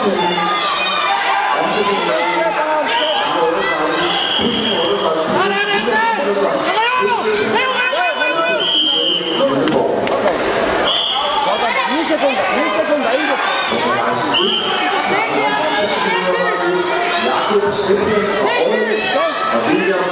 是你，我是你，我的孩子，不是我的孩子，不是我的孩子。Thank you.